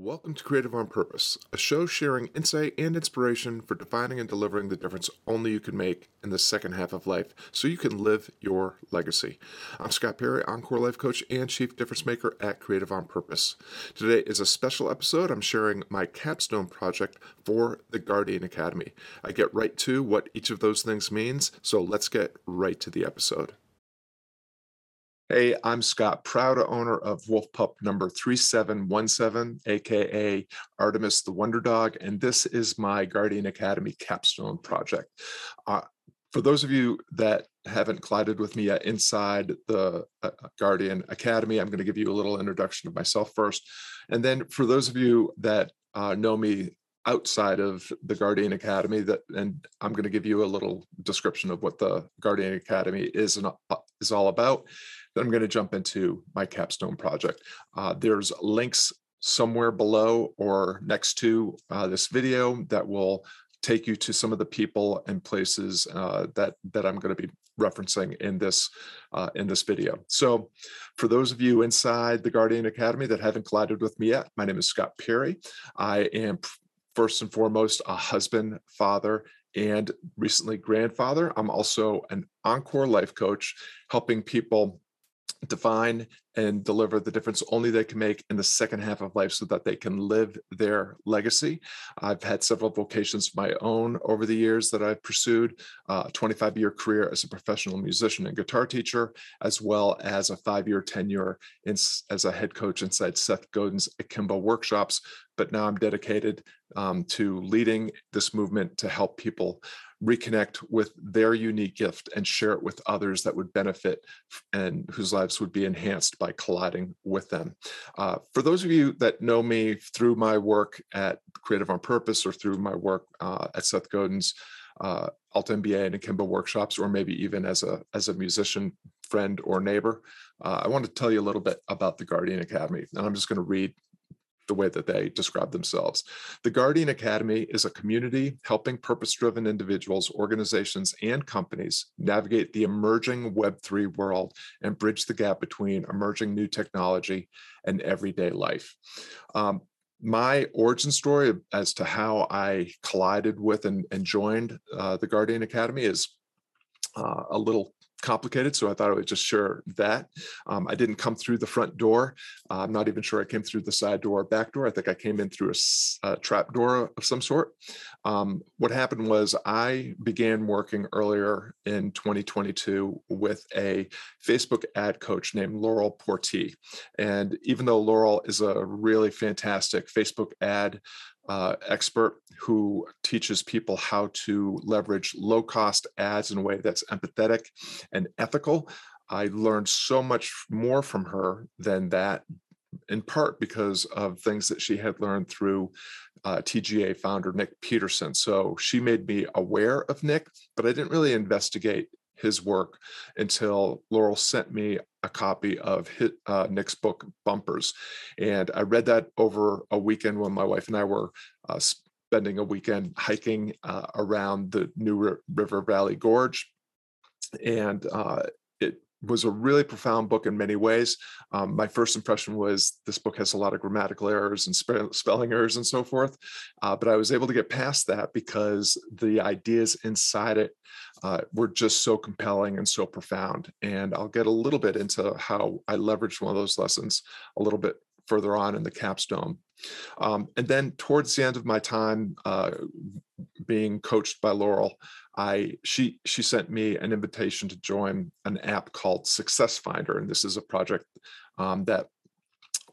Welcome to Creative on Purpose, a show sharing insight and inspiration for defining and delivering the difference only you can make in the second half of life so you can live your legacy. I'm Scott Perry, Encore Life Coach and Chief Difference Maker at Creative on Purpose. Today is a special episode. I'm sharing my capstone project for the Guardian Academy. I get right to what each of those things means, so let's get right to the episode. Hey, I'm Scott, proud owner of Wolf Pup number 3717, aka Artemis the Wonder Dog, and this is my Guardian Academy capstone project. Uh, for those of you that haven't collided with me yet inside the uh, uh Guardian Academy, I'm going to give you a little introduction of myself first. And then for those of you that uh, know me outside of the Guardian Academy that and I'm going to give you a little description of what the Guardian Academy is and uh, is all about then I'm going to jump into my capstone project. Uh, there's links somewhere below or next to uh, this video that will take you to some of the people and places uh, that that I'm going to be referencing in this uh, in this video. So, for those of you inside the Guardian Academy that haven't collided with me yet, my name is Scott Perry. I am first and foremost a husband, father, and recently grandfather. I'm also an Encore life coach, helping people define and deliver the difference only they can make in the second half of life so that they can live their legacy. I've had several vocations of my own over the years that I've pursued a 25 year career as a professional musician and guitar teacher, as well as a five year tenure in, as a head coach inside Seth Godin's Akimbo workshops. But now I'm dedicated um, to leading this movement to help people reconnect with their unique gift and share it with others that would benefit and whose lives would be enhanced by colliding with them. Uh, for those of you that know me through my work at Creative on Purpose or through my work uh, at Seth Godin's uh, Alt MBA and Akimbo workshops, or maybe even as a as a musician friend or neighbor, uh, I want to tell you a little bit about the Guardian Academy, and I'm just going to read the way that they describe themselves. The Guardian Academy is a community helping purpose driven individuals, organizations, and companies navigate the emerging Web3 world and bridge the gap between emerging new technology and everyday life. Um, my origin story as to how I collided with and, and joined uh, the Guardian Academy is uh, a little complicated, so I thought I would just share that. Um, I didn't come through the front door. Uh, I'm not even sure I came through the side door or back door. I think I came in through a, a trap door of some sort. Um, what happened was I began working earlier in 2022 with a Facebook ad coach named Laurel Porti. And even though Laurel is a really fantastic Facebook ad uh, expert who teaches people how to leverage low cost ads in a way that's empathetic and ethical. I learned so much more from her than that, in part because of things that she had learned through uh, TGA founder Nick Peterson. So she made me aware of Nick, but I didn't really investigate his work until Laurel sent me a copy of his, uh, Nick's book Bumpers, and I read that over a weekend when my wife and I were uh, spending a weekend hiking uh, around the New River Valley Gorge, and uh, it was a really profound book in many ways. Um, my first impression was this book has a lot of grammatical errors and spe- spelling errors and so forth, uh, but I was able to get past that because the ideas inside it uh, were just so compelling and so profound. And I'll get a little bit into how I leveraged one of those lessons a little bit further on in the capstone. Um, and then towards the end of my time uh, being coached by Laurel, I she she sent me an invitation to join an app called Success Finder, and this is a project um, that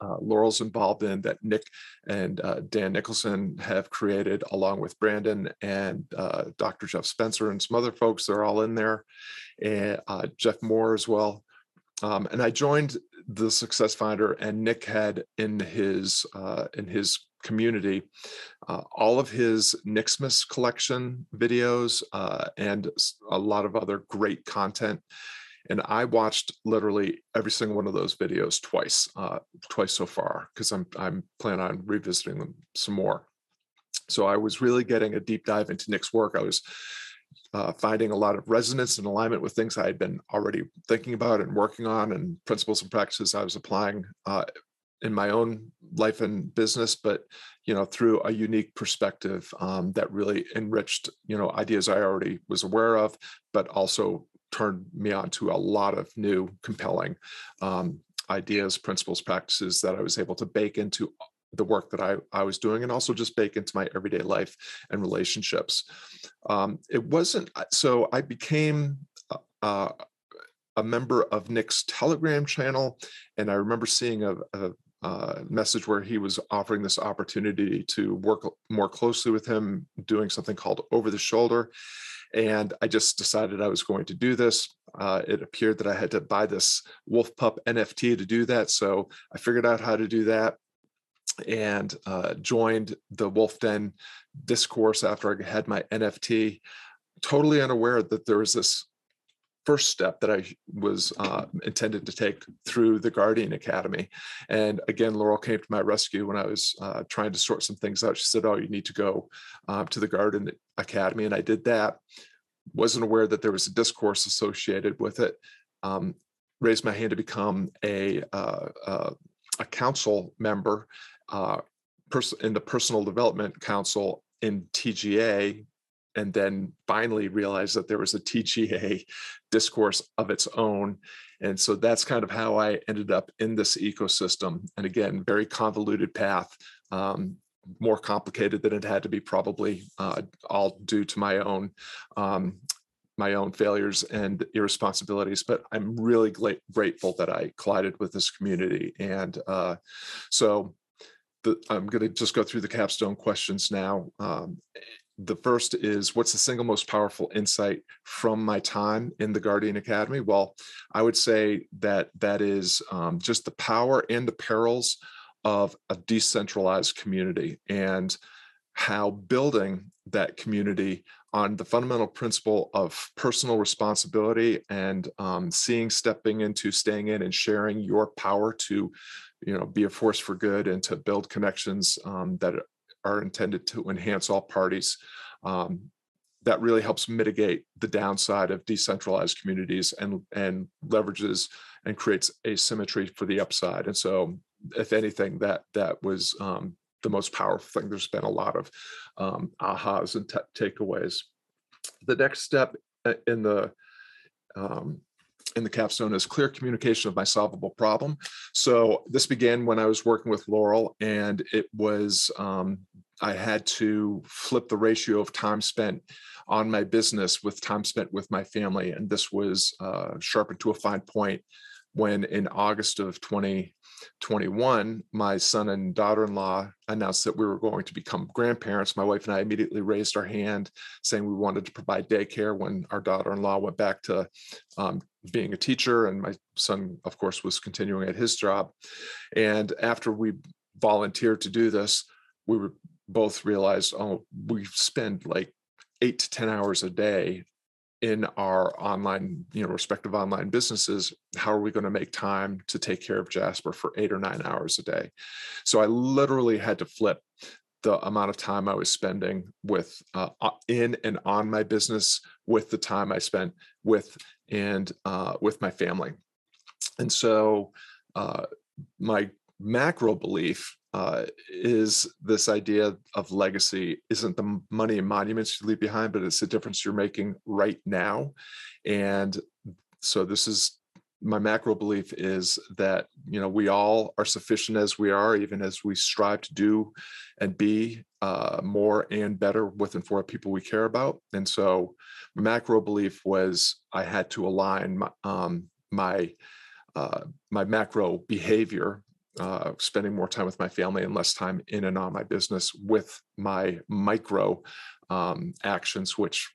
uh, Laurel's involved in that Nick and uh, Dan Nicholson have created, along with Brandon and uh, Dr. Jeff Spencer and some other folks. They're all in there, and uh, Jeff Moore as well. Um, and I joined the Success Finder, and Nick had in his uh, in his community uh, all of his Nixmas collection videos and a lot of other great content. And I watched literally every single one of those videos twice, uh, twice so far, because I'm I'm planning on revisiting them some more. So I was really getting a deep dive into Nick's work. I was uh, finding a lot of resonance and alignment with things I had been already thinking about and working on, and principles and practices I was applying uh, in my own life and business, but you know through a unique perspective um, that really enriched you know ideas I already was aware of, but also turned me on to a lot of new compelling um, ideas, principles, practices that I was able to bake into the work that I, I was doing and also just bake into my everyday life and relationships. Um, it wasn't so I became uh, a member of Nick's Telegram channel, and I remember seeing a, a, a, message where he was offering this opportunity to work more closely with him, doing something called Over the Shoulder. And I just decided I was going to do this. Uh, it appeared that I had to buy this Wolf Pup NFT to do that. So I figured out how to do that and uh, joined the Wolf Den Discord after I had my NFT, totally unaware that there was this first step that I was uh, intended to take through the Guardian Academy. And again, Laurel came to my rescue when I was uh, trying to sort some things out. She said, Oh, you need to go um, to the Guardian Academy. And I did that. Wasn't aware that there was a Discord associated with it. Um, raised my hand to become a, uh, uh a council member uh, pers- in the Personal Development Council in TGA, and then finally realized that there was a TGA Discord of its own. And so that's kind of how I ended up in this ecosystem. And again, very convoluted path, um, more complicated than it had to be, probably uh, all due to my own um, my own failures and irresponsibilities, but I'm really grateful that I collided with this community. And uh, so the, I'm going to just go through the capstone questions now. Um, the first is what's the single most powerful insight from my time in the Guardian Academy? Well, I would say that that is um, just the power and the perils of a decentralized community and how building that community on the fundamental principle of personal responsibility and um, seeing stepping into staying in and sharing your power to you know be a force for good and to build connections um, that are intended to enhance all parties um, that really helps mitigate the downside of decentralized communities and and leverages and creates asymmetry for the upside. And so if anything that that was um, the most powerful thing. There's been a lot of um, ahas and t- takeaways. The next step uh, in the um, in the capstone is clear communication of my solvable problem. So this began when I was working with Laurel, and it was um, I had to flip the ratio of time spent on my business with time spent with my family, and this was uh, sharpened to a fine point when in August of 2021, my son and daughter in law announced that we were going to become grandparents. My wife and I immediately raised our hand saying we wanted to provide daycare when our daughter in law went back to um, being a teacher. And my son, of course, was continuing at his job. And after we volunteered to do this, we were both realized, oh, we spend like eight to 10 hours a day in our online, you know, respective online businesses, how are we going to make time to take care of Jasper for eight or nine hours a day? So I literally had to flip the amount of time I was spending with uh, in and on my business with the time I spent with and uh, with my family. And so uh, my macro belief uh, is this idea of legacy isn't the money and monuments you leave behind, but it's the difference you're making right now. And so this is my macro belief is that you know we all are sufficient as we are, even as we strive to do and be uh, more and better with and for people we care about. And so my macro belief was I had to align my um, my uh, my macro behavior uh, spending more time with my family and less time in and on my business with my micro um, actions, which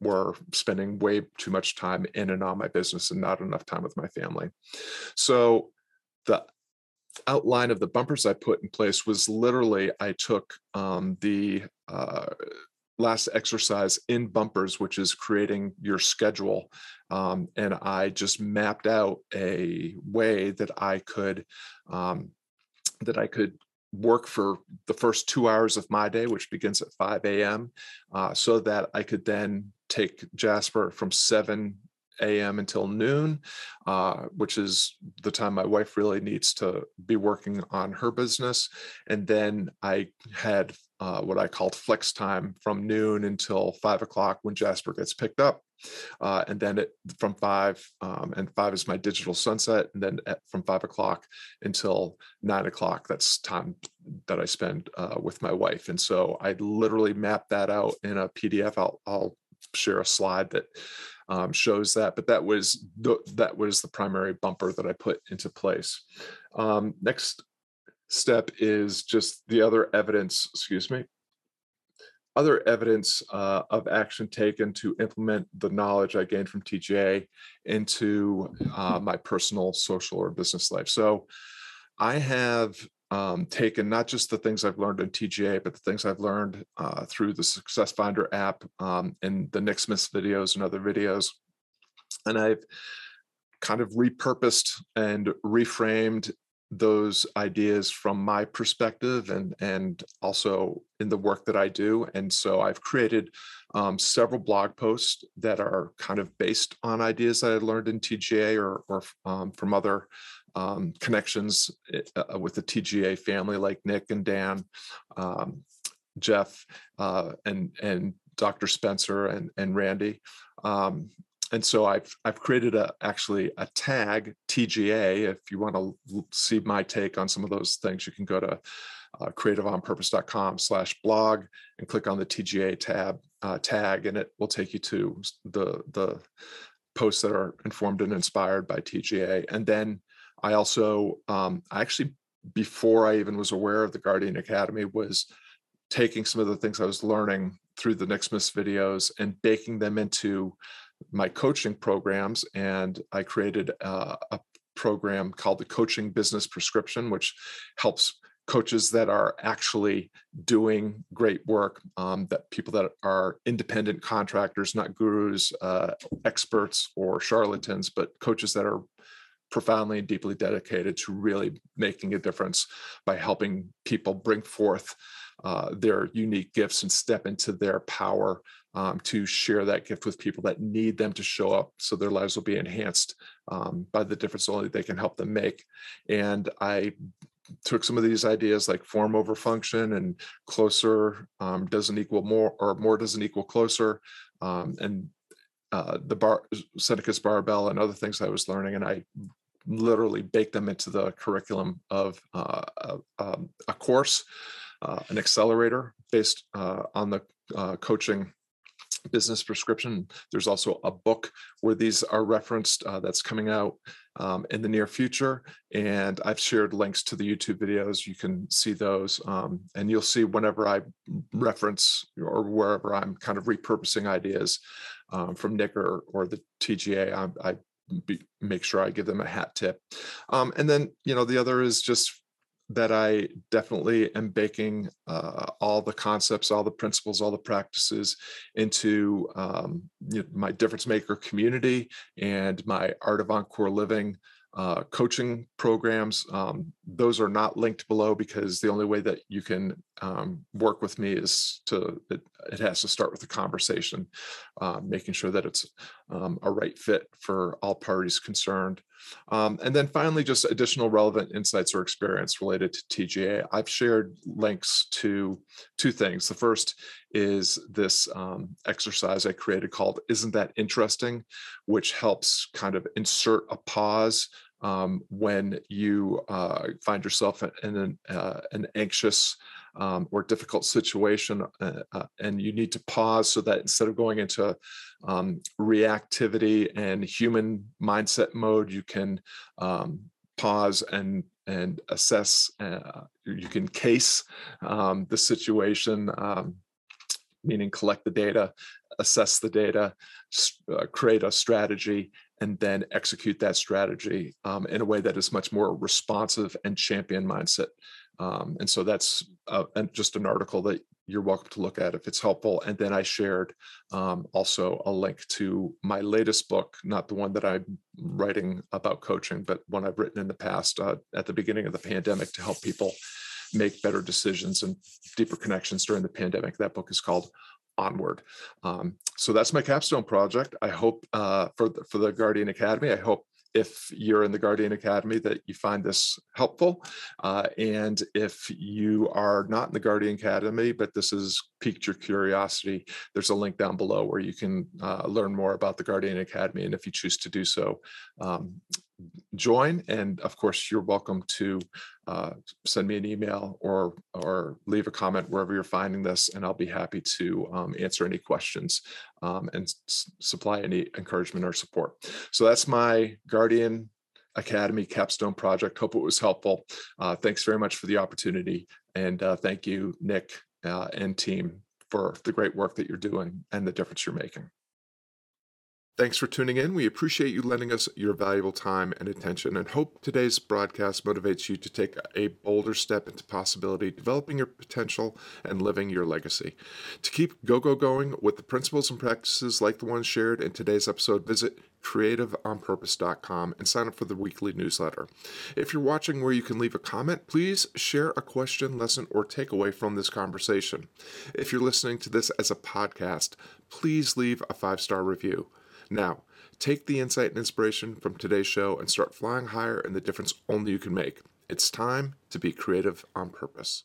were spending way too much time in and on my business and not enough time with my family. So the outline of the bumpers I put in place was literally I took um, the uh, last exercise in bumpers, which is creating your schedule. Um, and I just mapped out a way that I could um, that I could work for the first two hours of my day, which begins at 5 a.m., uh, so that I could then take Jasper from 7 a.m. until noon, uh, which is the time my wife really needs to be working on her business. And then I had uh, what I called flex time from noon until five o'clock when Jasper gets picked up. Uh, and then it, from five, um, and five is my digital sunset. And then at, from five o'clock until nine o'clock, that's time that I spend uh, with my wife. And so I literally map that out in a PDF. I'll, I'll share a slide that um, shows that, but that was the, that was the primary bumper that I put into place. Um, next step is just the other evidence, excuse me, other evidence uh, of action taken to implement the knowledge I gained from TGA into uh, my personal, social, or business life. So I have um, taken not just the things I've learned in TGA, but the things I've learned uh, through the Success Finder app um, and the Nixmas videos and other videos. And I've kind of repurposed and reframed those ideas from my perspective and and also in the work that I do. And so I've created um, several blog posts that are kind of based on ideas that I learned in TGA or, or um, from other um, connections eh, uh, with the TGA family, like Nick and Dan, um, Jeff, uh, and and Dr. Spencer and and Randy. And so I've I've created a actually a tag TGA. If you want to see my take on some of those things, you can go to uh, creativeonpurpose.com slash blog and click on the TGA tab uh, tag, and it will take you to the the posts that are informed and inspired by TGA. And then I also, um, I actually, before I even was aware of the Guardian Academy, was taking some of the things I was learning through the Smith videos and baking them into my coaching programs. And I created uh, a program called the Coaching Business Prescription, which helps coaches that are actually doing great work um, that people that are independent contractors not gurus uh, experts or charlatans but coaches that are profoundly and deeply dedicated to really making a difference by helping people bring forth uh, their unique gifts and step into their power um, to share that gift with people that need them to show up so their lives will be enhanced um, by the difference only they can help them make. And I took some of these ideas like form over function and closer um, doesn't equal more or more doesn't equal closer um, and uh, the bar Seneca's barbell and other things I was learning and I literally bake them into the curriculum of uh, a, um, a, course, uh, an accelerator based uh, on the uh, coaching business prescription. There's also a book where these are referenced uh, that's coming out um, in the near future. And I've shared links to the YouTube videos. You can see those. Um, and you'll see whenever I reference or wherever I'm kind of repurposing ideas um, from Nick or, or the TGA, I, I be, make sure I give them a hat tip. Um, and then, you know, the other is just that I definitely am baking uh, all the concepts, all the principles, all the practices into um, you know, my difference maker community and my art of encore living uh, coaching programs. Um, those are not linked below because the only way that you can um, work with me is to, it, it, has to start with a conversation, uh, making sure that it's um, a right fit for all parties concerned. Um, and then finally, just additional relevant insights or experience related to TGA. I've shared links to two things. The first is this um, exercise I created called Isn't That Interesting, which helps kind of insert a pause um, when you uh, find yourself in an, uh, an anxious um, or difficult situation uh, uh, and you need to pause so that instead of going into um, reactivity and human mindset mode you can um, pause and and assess uh, you can case um, the situation um, meaning collect the data assess the data uh, create a strategy and then execute that strategy um, in a way that is much more responsive and champion mindset um, and so that's uh, just an article that you're welcome to look at if it's helpful. And then I shared um, also a link to my latest book, not the one that I'm writing about coaching, but one I've written in the past uh, at the beginning of the pandemic to help people make better decisions and deeper connections during the pandemic. That book is called onward. Um, so that's my capstone project. I hope uh, for the, for the Guardian Academy. I hope if you're in the Guardian Academy that you find this helpful. Uh, and if you are not in the Guardian Academy, but this has piqued your curiosity, there's a link down below where you can uh, learn more about the Guardian Academy. And if you choose to do so, um, join. And of course, you're welcome to uh, send me an email or or leave a comment wherever you're finding this, and I'll be happy to um, answer any questions um, and s- supply any encouragement or support. So that's my Guardian Academy capstone project. Hope it was helpful. Uh, thanks very much for the opportunity, and uh, thank you, Nick uh, and team, for the great work that you're doing and the difference you're making. Thanks for tuning in. We appreciate you lending us your valuable time and attention and hope today's broadcast motivates you to take a bolder step into possibility, developing your potential, and living your legacy. To keep Go Go going with the principles and practices like the ones shared in today's episode, visit creativeonpurpose.com and sign up for the weekly newsletter. If you're watching where you can leave a comment, please share a question, lesson, or takeaway from this conversation. If you're listening to this as a podcast, please leave a five star review. Now, take the insight and inspiration from today's show and start flying higher in the difference only you can make. It's time to be creative on purpose.